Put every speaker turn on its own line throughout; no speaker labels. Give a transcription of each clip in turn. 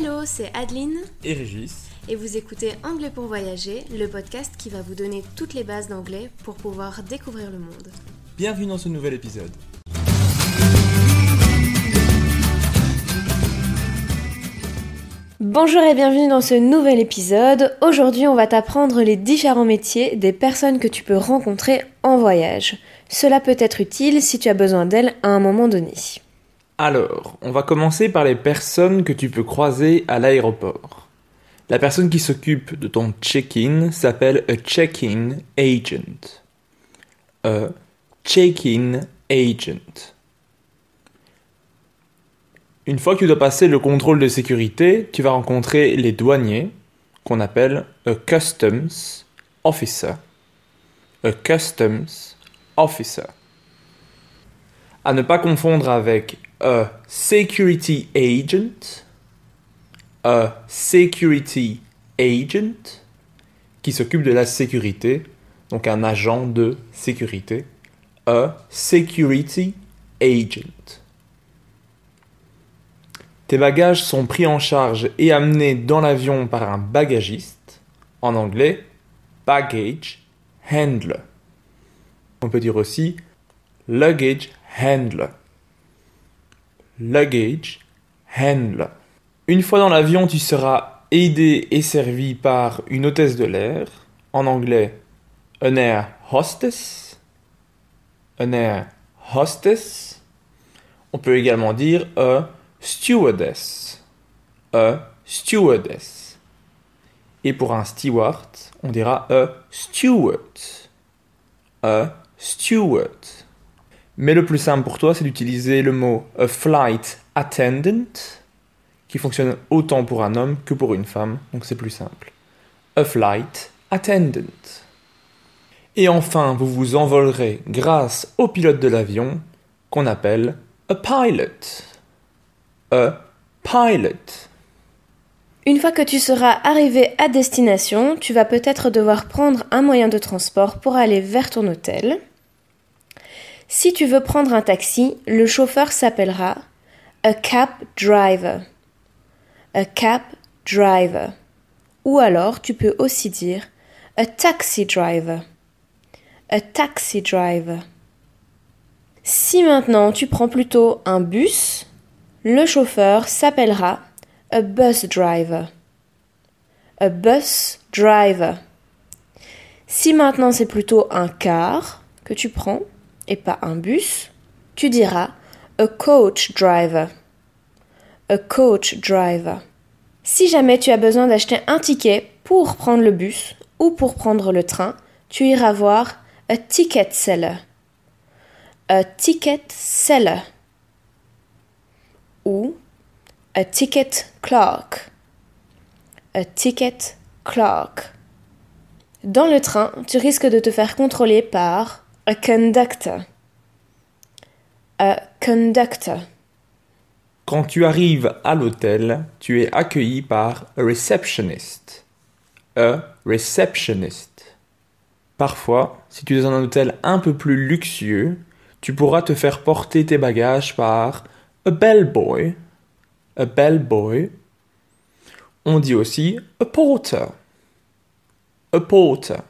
Hello, c'est Adeline
et Régis.
et vous écoutez Anglais pour voyager, le podcast qui va vous donner toutes les bases d'anglais pour pouvoir découvrir le monde.
Bienvenue dans ce nouvel épisode.
Bonjour et bienvenue dans ce nouvel épisode. Aujourd'hui, on va t'apprendre les différents métiers des personnes que tu peux rencontrer en voyage. Cela peut être utile si tu as besoin d'elles à un moment donné.
Alors, on va commencer par les personnes que tu peux croiser à l'aéroport. La personne qui s'occupe de ton check-in s'appelle a check-in agent. A check-in agent. Une fois que tu dois passer le contrôle de sécurité, tu vas rencontrer les douaniers, qu'on appelle a customs officer. A customs officer. À ne pas confondre avec a security agent. A security agent qui s'occupe de la sécurité, donc un agent de sécurité. A security agent. Tes bagages sont pris en charge et amenés dans l'avion par un bagagiste, en anglais baggage handler. On peut dire aussi luggage handler. Luggage handler. Une fois dans l'avion, tu seras aidé et servi par une hôtesse de l'air, en anglais an air hostess. An air hostess. On peut également dire a stewardess. A stewardess. Et pour un steward, on dira a steward. A steward. Mais le plus simple pour toi, c'est d'utiliser le mot a flight attendant, qui fonctionne autant pour un homme que pour une femme, donc c'est plus simple. A flight attendant. Et enfin, vous vous envolerez grâce au pilote de l'avion, qu'on appelle a pilot. A pilot.
Une fois que tu seras arrivé à destination, tu vas peut-être devoir prendre un moyen de transport pour aller vers ton hôtel. Si tu veux prendre un taxi, le chauffeur s'appellera a cab driver. A cab driver. Ou alors tu peux aussi dire a taxi driver. A taxi driver. Si maintenant tu prends plutôt un bus, le chauffeur s'appellera a bus driver. A bus driver. Si maintenant c'est plutôt un car que tu prends et pas un bus, tu diras a coach driver. A coach driver. Si jamais tu as besoin d'acheter un ticket pour prendre le bus ou pour prendre le train, tu iras voir a ticket seller. A ticket seller. Ou a ticket clerk. A ticket clerk. Dans le train, tu risques de te faire contrôler par a conductor. A conductor.
Quand tu arrives à l'hôtel, tu es accueilli par a receptionist. A receptionist. Parfois, si tu es dans un hôtel un peu plus luxueux, tu pourras te faire porter tes bagages par a bellboy. A bellboy. On dit aussi a porter. A porter.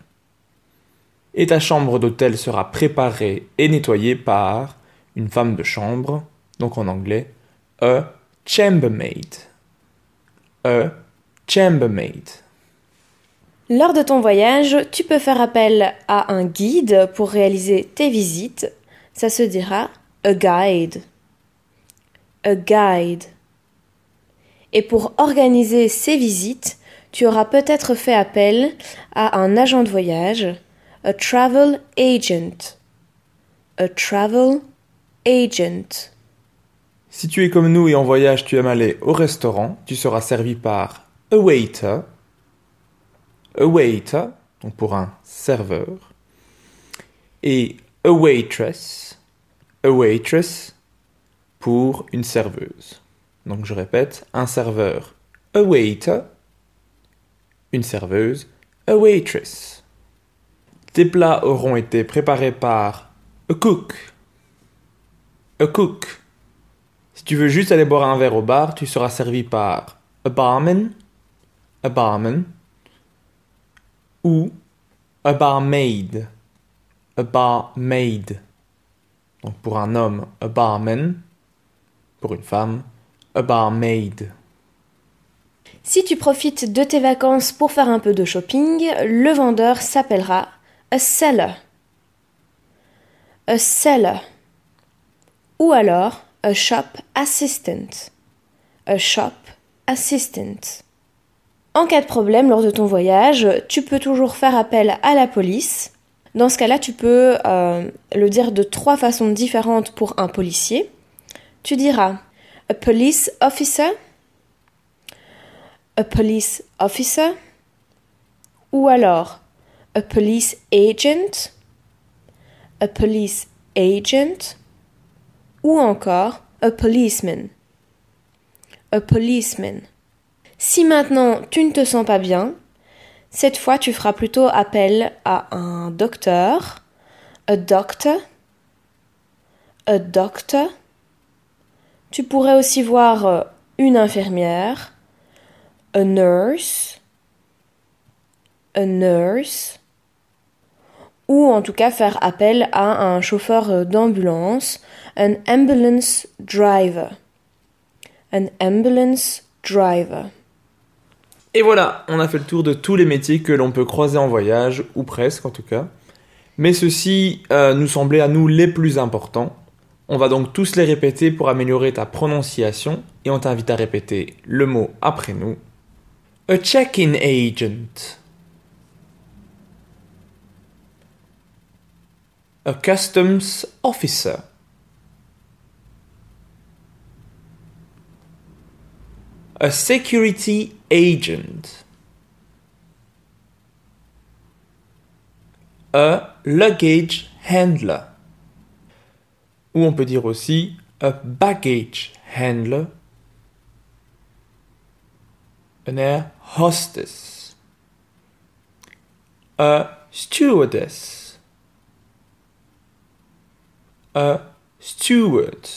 Et ta chambre d'hôtel sera préparée et nettoyée par une femme de chambre, donc en anglais, a chambermaid. A chambermaid.
Lors de ton voyage, tu peux faire appel à un guide pour réaliser tes visites. Ça se dira a guide. A guide. Et pour organiser ces visites, tu auras peut-être fait appel à un agent de voyage, a travel agent. A travel agent.
Si tu es comme nous et en voyage, tu aimes aller au restaurant, tu seras servi par a waiter. A waiter, donc pour un serveur. Et a waitress. A waitress pour une serveuse. Donc je répète, un serveur, a waiter. Une serveuse, a waitress. Tes plats auront été préparés par a cook. A cook. Si tu veux juste aller boire un verre au bar, tu seras servi par a barman, a barman, ou a barmaid, a barmaid. Donc pour un homme, a barman, pour une femme, a barmaid.
Si tu profites de tes vacances pour faire un peu de shopping, le vendeur s'appellera a seller. A seller. Ou alors a shop assistant. A shop assistant. En cas de problème lors de ton voyage, tu peux toujours faire appel à la police. Dans ce cas-là, tu peux euh, le dire de trois façons différentes pour un policier. Tu diras a police officer, a police officer, ou alors a police agent, a police agent, ou encore a policeman, a policeman. Si maintenant tu ne te sens pas bien, cette fois tu feras plutôt appel à un docteur, a doctor, a doctor. Tu pourrais aussi voir euh, une infirmière, a nurse, a nurse, ou en tout cas faire appel à un chauffeur d'ambulance, an ambulance driver, an ambulance driver.
Et voilà, on a fait le tour de tous les métiers que l'on peut croiser en voyage, ou presque en tout cas. Mais ceux-ci euh, nous semblaient à nous les plus importants. On va donc tous les répéter pour améliorer ta prononciation et on t'invite à répéter le mot après nous. A check-in agent. A customs officer. A security agent. A luggage handler. Ou on peut dire aussi a baggage handler. An air hostess. A stewardess. A steward.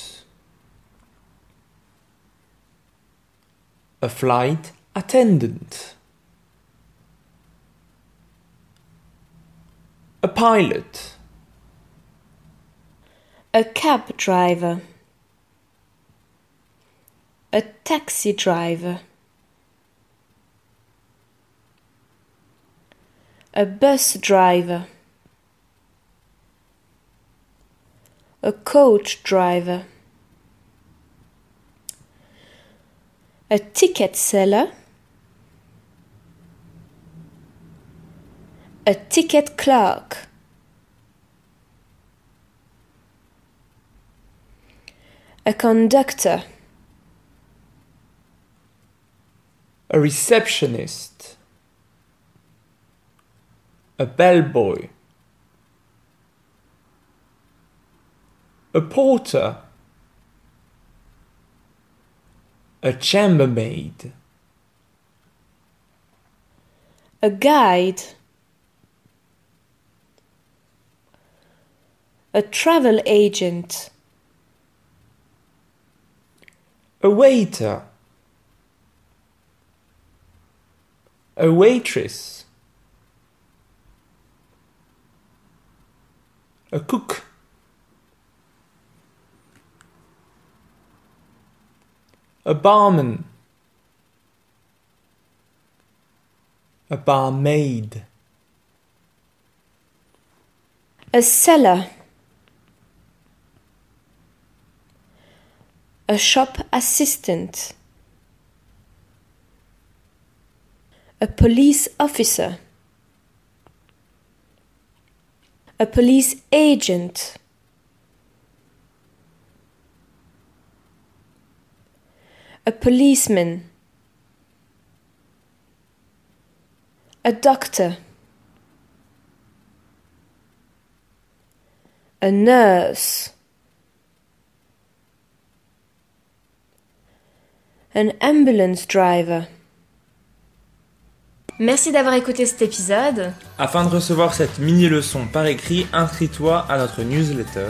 A flight attendant. A pilot.
A cab driver. A taxi driver. A bus driver. A coach driver. A ticket seller. A ticket clerk. A conductor.
A receptionist. A bellboy. Porter. A chambermaid.
A guide. A travel agent.
A waiter. A waitress. A cook. A barman. A barmaid.
A seller. A shop assistant. A police officer. A police agent. A policeman. A doctor. A nurse. An ambulance driver. Merci d'avoir écouté cet épisode.
Afin de recevoir cette mini-leçon par écrit, inscris-toi à notre newsletter.